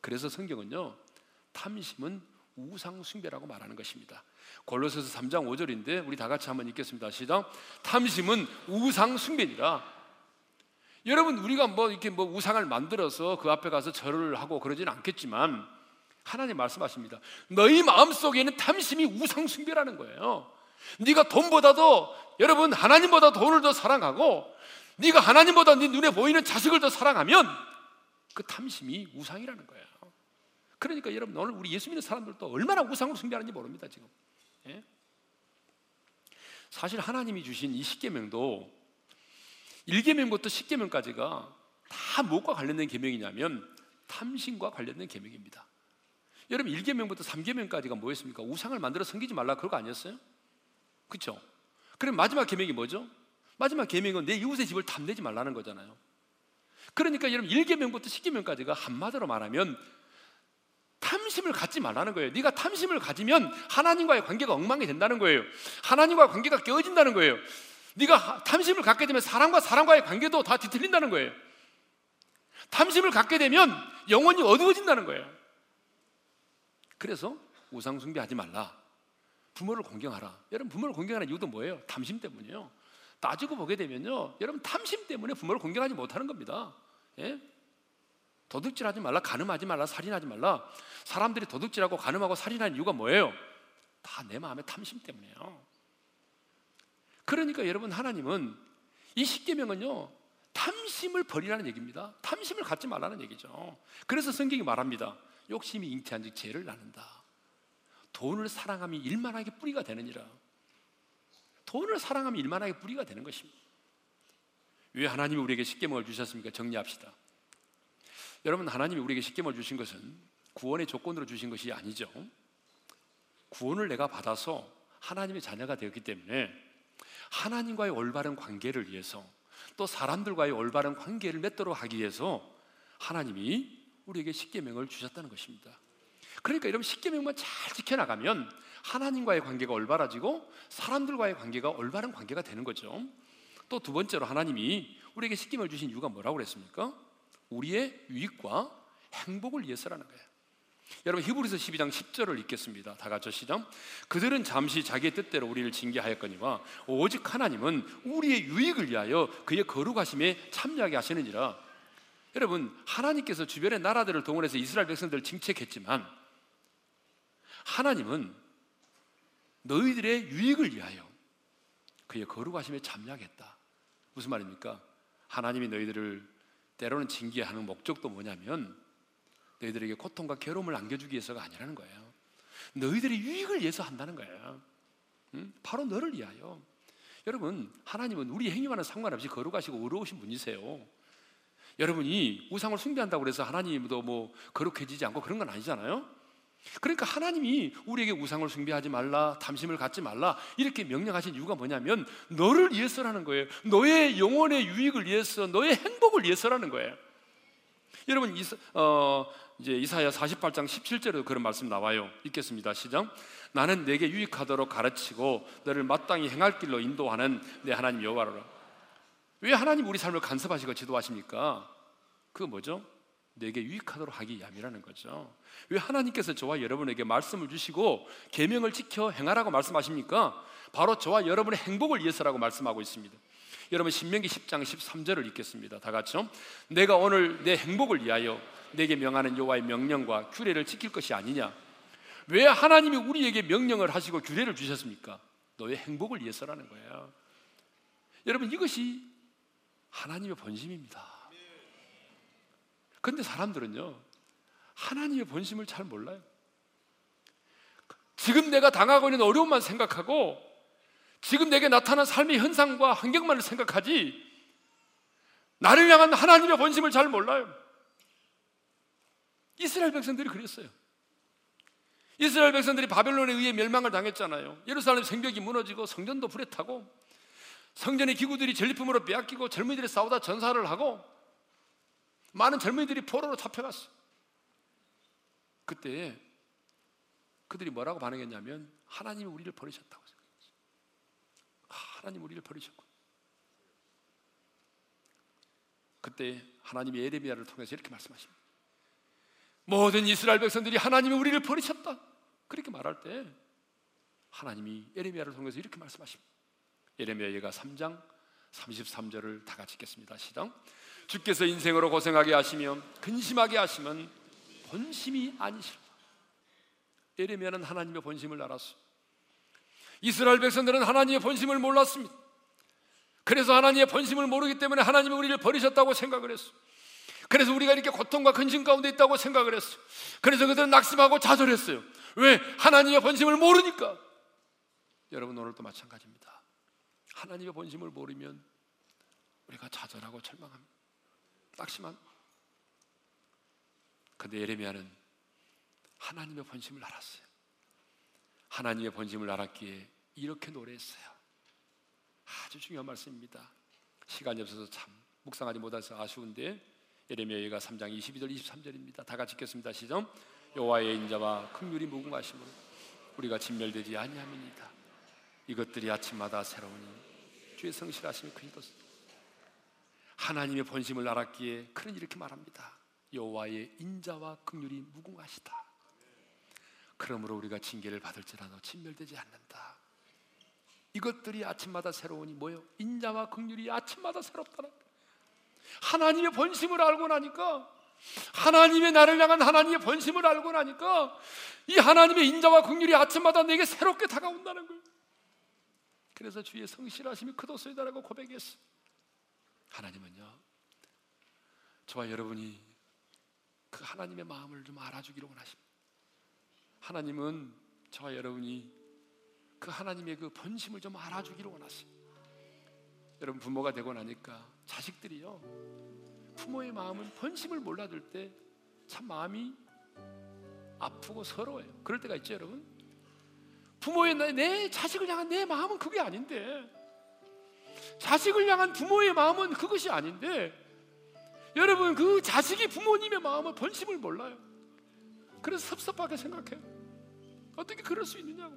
그래서 성경은요, 탐심은 우상 숭배라고 말하는 것입니다. 골로새서 3장 5절인데 우리 다 같이 한번 읽겠습니다. 시작. 탐심은 우상 숭배니라. 여러분 우리가 뭐 이렇게 뭐 우상을 만들어서 그 앞에 가서 절을 하고 그러지는 않겠지만 하나님 말씀하십니다. 너희 마음 속에는 탐심이 우상 숭배라는 거예요. 네가 돈보다도 여러분 하나님보다 돈을 더 사랑하고 네가 하나님보다 네 눈에 보이는 자식을 더 사랑하면 그 탐심이 우상이라는 거예요. 그러니까 여러분 오늘 우리 예수 믿는 사람들도 얼마나 우상을 숭배하는지 모릅니다 지금. 예? 사실 하나님이 주신 이 십계명도 1계명부터 10계명까지가 다 무엇과 관련된 계명이냐면 탐심과 관련된 계명입니다. 여러분 1계명부터 3계명까지가 뭐였습니까? 우상을 만들어 섬기지 말라 그런 거 아니었어요? 그렇죠? 그럼 마지막 계명이 뭐죠? 마지막 계명은 내 이웃의 집을 탐내지 말라는 거잖아요. 그러니까 여러분 1계명부터 10계명까지가 한마디로 말하면 탐심을 갖지 말라는 거예요. 네가 탐심을 가지면 하나님과의 관계가 엉망이 된다는 거예요. 하나님과의 관계가 깨어진다는 거예요. 네가 탐심을 갖게 되면 사람과 사람과의 관계도 다 뒤틀린다는 거예요. 탐심을 갖게 되면 영혼이 어두워진다는 거예요. 그래서 우상 숭배하지 말라. 부모를 공경하라. 여러분 부모를 공경하는 이유도 뭐예요? 탐심 때문이에요. 따지고 보게 되면요, 여러분 탐심 때문에 부모를 공경하지 못하는 겁니다. 예? 도둑질하지 말라, 가늠하지 말라, 살인하지 말라. 사람들이 도둑질하고 가늠하고 살인하는 이유가 뭐예요? 다 내 마음의 탐심 때문이에요. 그러니까 여러분 하나님은 이 십계명은요 탐심을 버리라는 얘기입니다. 탐심을 갖지 말라는 얘기죠. 그래서 성경이 말합니다. 욕심이 잉태한즉 죄를 낳는다. 돈을 사랑함이 일만하게 뿌리가 되느니라. 돈을 사랑하면 일만하게 뿌리가 되는 것입니다. 왜 하나님이 우리에게 십계명을 주셨습니까? 정리합시다. 여러분 하나님이 우리에게 십계명을 주신 것은 구원의 조건으로 주신 것이 아니죠. 구원을 내가 받아서 하나님의 자녀가 되었기 때문에 하나님과의 올바른 관계를 위해서 또 사람들과의 올바른 관계를 맺도록 하기 위해서 하나님이 우리에게 십계명을 주셨다는 것입니다. 그러니까 여러분 십계명만 잘 지켜나가면 하나님과의 관계가 올바라지고 사람들과의 관계가 올바른 관계가 되는 거죠. 또 두 번째로 하나님이 우리에게 십계명을 주신 이유가 뭐라고 그랬습니까? 우리의 유익과 행복을 위해서라는 거예요. 여러분 히브리서 12장 10절을 읽겠습니다. 다 같이 시작. 그들은 잠시 자기의 뜻대로 우리를 징계하였거니와 오직 하나님은 우리의 유익을 위하여 그의 거룩하심에 참여하게 하시느니라. 여러분 하나님께서 주변의 나라들을 동원해서 이스라엘 백성들을 징책했지만 하나님은 너희들의 유익을 위하여 그의 거룩하심에 참여하겠다. 무슨 말입니까? 하나님이 너희들을 때로는 징계하는 목적도 뭐냐면 너희들에게 고통과 괴로움을 안겨주기 위해서가 아니라는 거예요. 너희들의 유익을 위해서 한다는 거예요. 응? 바로 너를 위하여. 여러분, 하나님은 우리 행위와는 상관없이 거룩하시고 의로우신 분이세요. 여러분이 우상을 숭배한다고 해서 하나님도 뭐 거룩해지지 않고 그런 건 아니잖아요. 그러니까 하나님이 우리에게 우상을 숭배하지 말라, 탐심을 갖지 말라 이렇게 명령하신 이유가 뭐냐면 너를 위해서라는 거예요. 너의 영혼의 유익을 위해서, 너의 행복을 위해서라는 거예요. 여러분 이사, 어, 이제 이사야 48장 17절에도 그런 말씀 나와요. 읽겠습니다. 시작. 나는 내게 유익하도록 가르치고 너를 마땅히 행할 길로 인도하는 내 하나님 여호와라. 왜 하나님 우리 삶을 간섭하시고 지도하십니까? 그 뭐죠? 내게 유익하도록 하기 위함이라는 거죠. 왜 하나님께서 저와 여러분에게 말씀을 주시고 계명을 지켜 행하라고 말씀하십니까? 바로 저와 여러분의 행복을 위해서라고 말씀하고 있습니다. 여러분 신명기 10장 13절을 읽겠습니다. 다 같이요. 내가 오늘 내 행복을 위하여 내게 명하는 여호와의 명령과 규례를 지킬 것이 아니냐? 왜 하나님이 우리에게 명령을 하시고 규례를 주셨습니까? 너의 행복을 위해서라는 거예요. 여러분 이것이 하나님의 본심입니다. 근데 사람들은요, 하나님의 본심을 잘 몰라요. 지금 내가 당하고 있는 어려움만 생각하고, 지금 내게 나타난 삶의 현상과 환경만을 생각하지 나를 향한 하나님의 본심을 잘 몰라요. 이스라엘 백성들이 그랬어요. 이스라엘 백성들이 바벨론에 의해 멸망을 당했잖아요. 예루살렘 성벽이 무너지고 성전도 불에 타고 성전의 기구들이 전리품으로 빼앗기고 젊은이들이 싸우다 전사를 하고 많은 젊은이들이 포로로 잡혀갔어. 그때 그들이 뭐라고 반응했냐면 하나님이 우리를 버리셨다고 생각했어. 하나님 우리를 버리셨고. 그때 하나님이 에레미야를 통해서 이렇게 말씀하십니다. 모든 이스라엘 백성들이 하나님이 우리를 버리셨다. 그렇게 말할 때 하나님이 에레미야를 통해서 이렇게 말씀하십니다. 예레미야가 3장 33절을 다 같이 읽겠습니다. 시작. 주께서 인생으로 고생하게 하시며 근심하게 하시면 본심이 아니시라. 예레미야는 하나님의 본심을 알았어. 이스라엘 백성들은 하나님의 본심을 몰랐습니다. 그래서 하나님의 본심을 모르기 때문에 하나님이 우리를 버리셨다고 생각을 했어. 그래서 우리가 이렇게 고통과 근심 가운데 있다고 생각을 했어. 그래서 그들은 낙심하고 좌절했어요. 왜? 하나님의 본심을 모르니까. 여러분 오늘도 마찬가지입니다. 하나님의 본심을 모르면 우리가 좌절하고 절망합니다. 낙심한. 근데 예레미야는 하나님의 본심을 알았어요. 하나님의 본심을 알았기에 이렇게 노래했어요. 아주 중요한 말씀입니다. 시간이 없어서 참 묵상하지 못해서 아쉬운데 예레미야가 3장 22절 23절입니다. 다 같이 읽겠습니다. 시작. 여호와의 인자와 긍휼이 무궁하심으로 우리가 진멸되지 아니함이니이다. 이것들이 아침마다 새로우니 주의 성실하심이 큰 것. 하나님의 본심을 알았기에 그는 이렇게 말합니다. 여호와의 인자와 긍휼이 무궁하시다. 그러므로 우리가 징계를 받을지라도 진멸되지 않는다. 이것들이 아침마다 새로우니 뭐요? 인자와 긍휼이 아침마다 새롭다는 하나님의 본심을 알고 나니까 하나님의 나를 향한 하나님의 본심을 알고 나니까 이 하나님의 인자와 긍휼이 아침마다 내게 새롭게 다가온다는 거예요. 그래서 주의 성실하심이 크도소이다라고 고백했어. 하나님은요. 저와 여러분이 그 하나님의 마음을 좀 알아주기를 원하십니다. 하나님은 저와 여러분이 그 하나님의 그 본심을 좀 알아주기를 원하십니다. 여러분 부모가 되고 나니까 자식들이요 부모의 마음은 본심을 몰라줄 때 참 마음이 아프고 서러워요. 그럴 때가 있죠, 여러분. 부모의 내 자식을 향한 내 마음은 그게 아닌데 자식을 향한 부모의 마음은 그것이 아닌데 여러분 그 자식이 부모님의 마음을 본심을 몰라요. 그래서 섭섭하게 생각해요. 어떻게 그럴 수 있느냐고.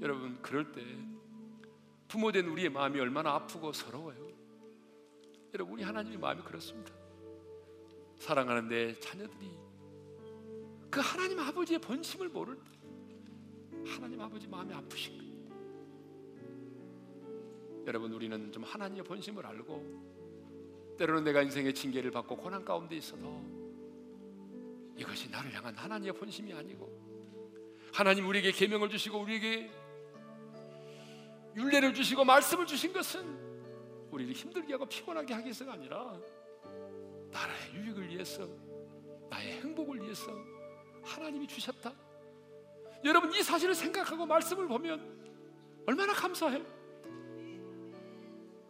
여러분 그럴 때 부모된 우리의 마음이 얼마나 아프고 서러워요. 여러분 우리 하나님의 마음이 그렇습니다. 사랑하는 내 자녀들이 그 하나님 아버지의 본심을 모를 때 하나님 아버지 마음이 아프신 거예요. 여러분 우리는 좀 하나님의 본심을 알고 때로는 내가 인생의 징계를 받고 고난 가운데 있어도 이것이 나를 향한 하나님의 본심이 아니고 하나님 우리에게 계명을 주시고 우리에게 윤례를 주시고 말씀을 주신 것은 우리를 힘들게 하고 피곤하게 하기 위해서가 아니라 나라의 유익을 위해서 나의 행복을 위해서 하나님이 주셨다. 여러분 이 사실을 생각하고 말씀을 보면 얼마나 감사해.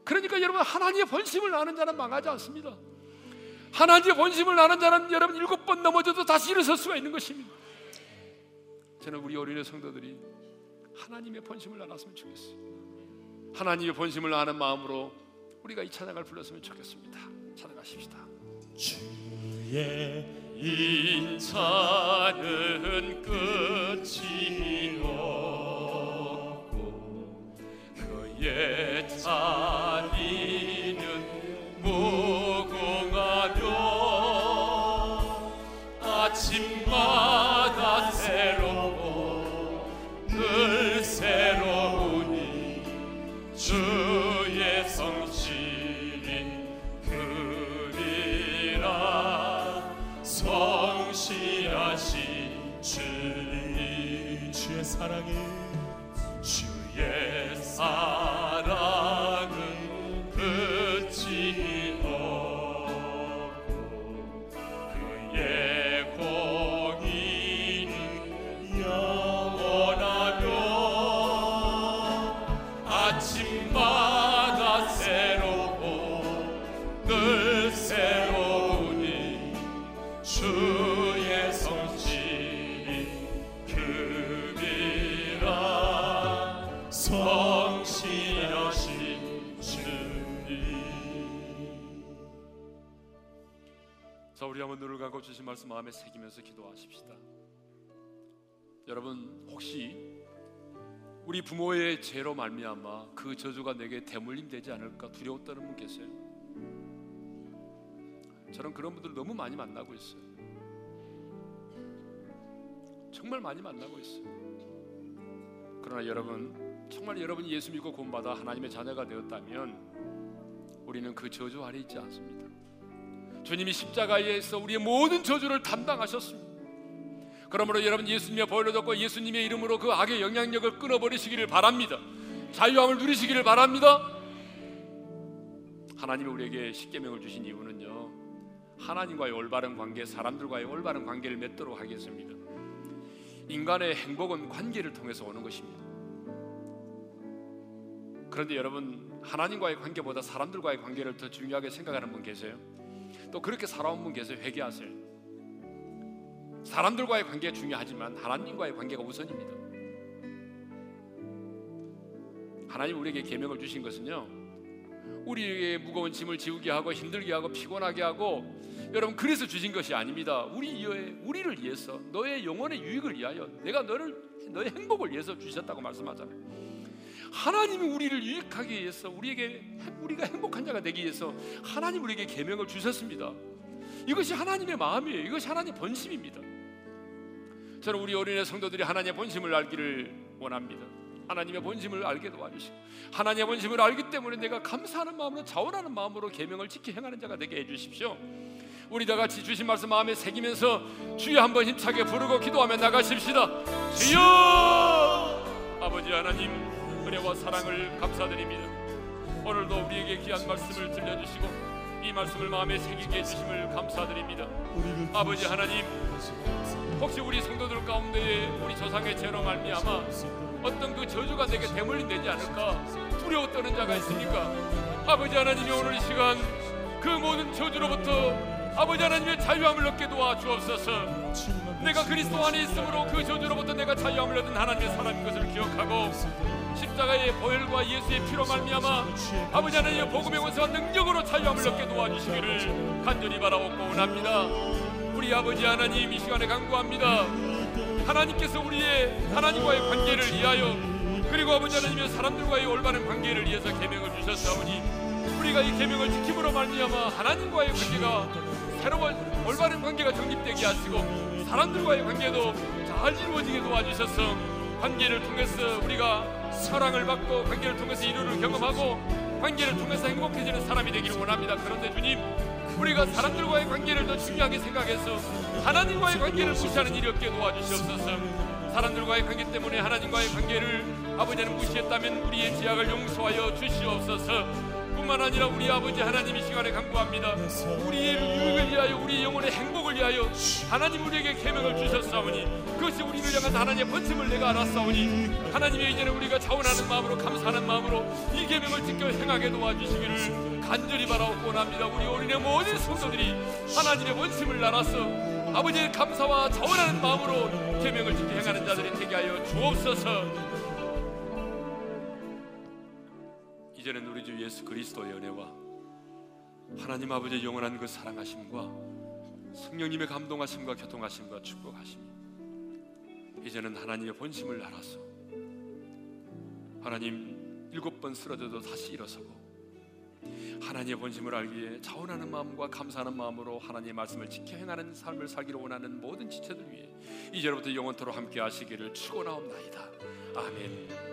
그러니까 여러분 하나님의 본심을 아는 자는 망하지 않습니다. 하나님의 본심을 아는 자는 여러분 일곱 번 넘어져도 다시 일어설 수가 있는 것입니다. 저는 우리 어린애 성도들이 하나님의 본심을 알았으면 좋겠어요. 하나님의 본심을 아는 마음으로 우리가 이 찬양을 불렀으면 좋겠습니다. 찬양하십시다. 주의 인자는 끝이 없 et jetzt 눈을 감고 주신 말씀 마음에 새기면서 기도하십시다. 여러분 혹시 우리 부모의 죄로 말미암아 그 저주가 내게 대물림 되지 않을까 두려워 떠는 분 계세요? 저는 그런 분들 너무 많이 만나고 있어요. 정말 많이 만나고 있어요. 그러나 여러분 정말 여러분이 예수 믿고 구원받아 하나님의 자녀가 되었다면 우리는 그 저주 아래 있지 않습니다. 주님이 십자가에서 우리의 모든 저주를 담당하셨습니다. 그러므로 여러분 예수님의 보혈로 덮고 예수님의 이름으로 그 악의 영향력을 끊어버리시기를 바랍니다. 자유함을 누리시기를 바랍니다. 하나님이 우리에게 십계명을 주신 이유는요. 하나님과의 올바른 관계, 사람들과의 올바른 관계를 맺도록 하겠습니다. 인간의 행복은 관계를 통해서 오는 것입니다. 그런데 여러분 하나님과의 관계보다 사람들과의 관계를 더 중요하게 생각하는 분 계세요? 또 그렇게 살아온 분 계세요? 회개하세요. 사람들과의 관계가 중요하지만 하나님과의 관계가 우선입니다. 하나님 우리에게 계명을 주신 것은요. 우리의 무거운 짐을 지우게 하고 힘들게 하고 피곤하게 하고 여러분 그래서 주신 것이 아닙니다. 우리 우리를 위해서 너의 영혼의 유익을 위하여 내가 너를 너의 행복을 위해서 주셨다고 말씀하잖아요. 하나님이 우리를 유익하기 위해서 우리에게 우리가 행복한 자가 되기 위해서 하나님 우리에게 계명을 주셨습니다. 이것이 하나님의 마음이에요. 이것이 하나님의 본심입니다. 저는 우리 어린애 성도들이 하나님의 본심을 알기를 원합니다. 하나님의 본심을 알게 도와주시고 하나님의 본심을 알기 때문에 내가 감사하는 마음으로 자원하는 마음으로 계명을 지켜 행하는 자가 되게 해주십시오. 우리 다 같이 주신 말씀 마음에 새기면서 주여 한번 힘차게 부르고 기도하며 나가십시다. 주여 아버지 하나님 은혜와 사랑을 감사드립니다. 오늘도 우리에게 귀한 말씀을 들려주시고 이 말씀을 마음에 새기게 해주심을 감사드립니다. 아버지 하나님 혹시 우리 성도들 가운데에 우리 조상의 죄로 말미암아 어떤 그 저주가 내게 대물림 되지 않을까 두려워 떠는 자가 있습니까? 아버지 하나님이 오늘 이 시간 그 모든 저주로부터 아버지 하나님의 자유함을 얻게 도와 주옵소서. 내가 그리스도 안에 있으므로 그 저주로부터 내가 자유함을 얻은 하나님의 사람인 것을 기억하고 십자가의 보혈과 예수의 피로 말미암아 아버지 하나님의 복음의 원수와 능력으로 자유함을 얻게 도와주시기를 간절히 바라옵고 원합니다. 우리 아버지 하나님 이 시간에 간구합니다. 하나님께서 우리의 하나님과의 관계를 위하여 그리고 아버지 하나님의 사람들과의 올바른 관계를 위해서 계명을 주셨사오니 우리가 이 계명을 지킴으로 말미암아 하나님과의 관계가 새로운 올바른 관계가 정립되게 하시고 사람들과의 관계도 잘 이루어지게 도와주셔서 관계를 통해서 우리가 사랑을 받고 관계를 통해서 이루를 경험하고 관계를 통해서 행복해지는 사람이 되기를 원합니다. 그런데 주님 우리가 사람들과의 관계를 더 중요하게 생각해서 하나님과의 관계를 무시하는 일이 없게 도와주시옵소서. 사람들과의 관계 때문에 하나님과의 관계를 아버지는 무시했다면 우리의 죄악을 용서하여 주시옵소서. 뿐만 아니라 우리 아버지 하나님 이 시간에 간구합니다. 우리의 유익을 위하여 우리 영혼의 행복을 위하여 하나님 우리에게 계명을 주셨사오니 그것이 우리를 향한 하나님의 번침을 내가 알았사오니 하나님의 이제는 우리가 자원하는 마음으로 감사하는 마음으로 이 계명을 지켜 행하게 도와주시기를 간절히 바라옵고 원합니다. 우리 어린의 모든 성도들이 하나님의 원심을 알아서 아버지의 감사와 자원하는 마음으로 계명을 지켜 행하는 자들이 되게 하여 주옵소서. 예수 그리스도의 은혜와 하나님 아버지의 영원한 그 사랑하심과 성령님의 감동하심과 교통하심과 축복하심이 이제는 하나님의 본심을 알아서 하나님 일곱 번 쓰러져도 다시 일어서고 하나님의 본심을 알기에 자원하는 마음과 감사하는 마음으로 하나님의 말씀을 지켜 행하는 삶을 살기를 원하는 모든 지체들 위해 이제로부터 영원토록 함께 하시기를 축원하옵나이다. 아멘.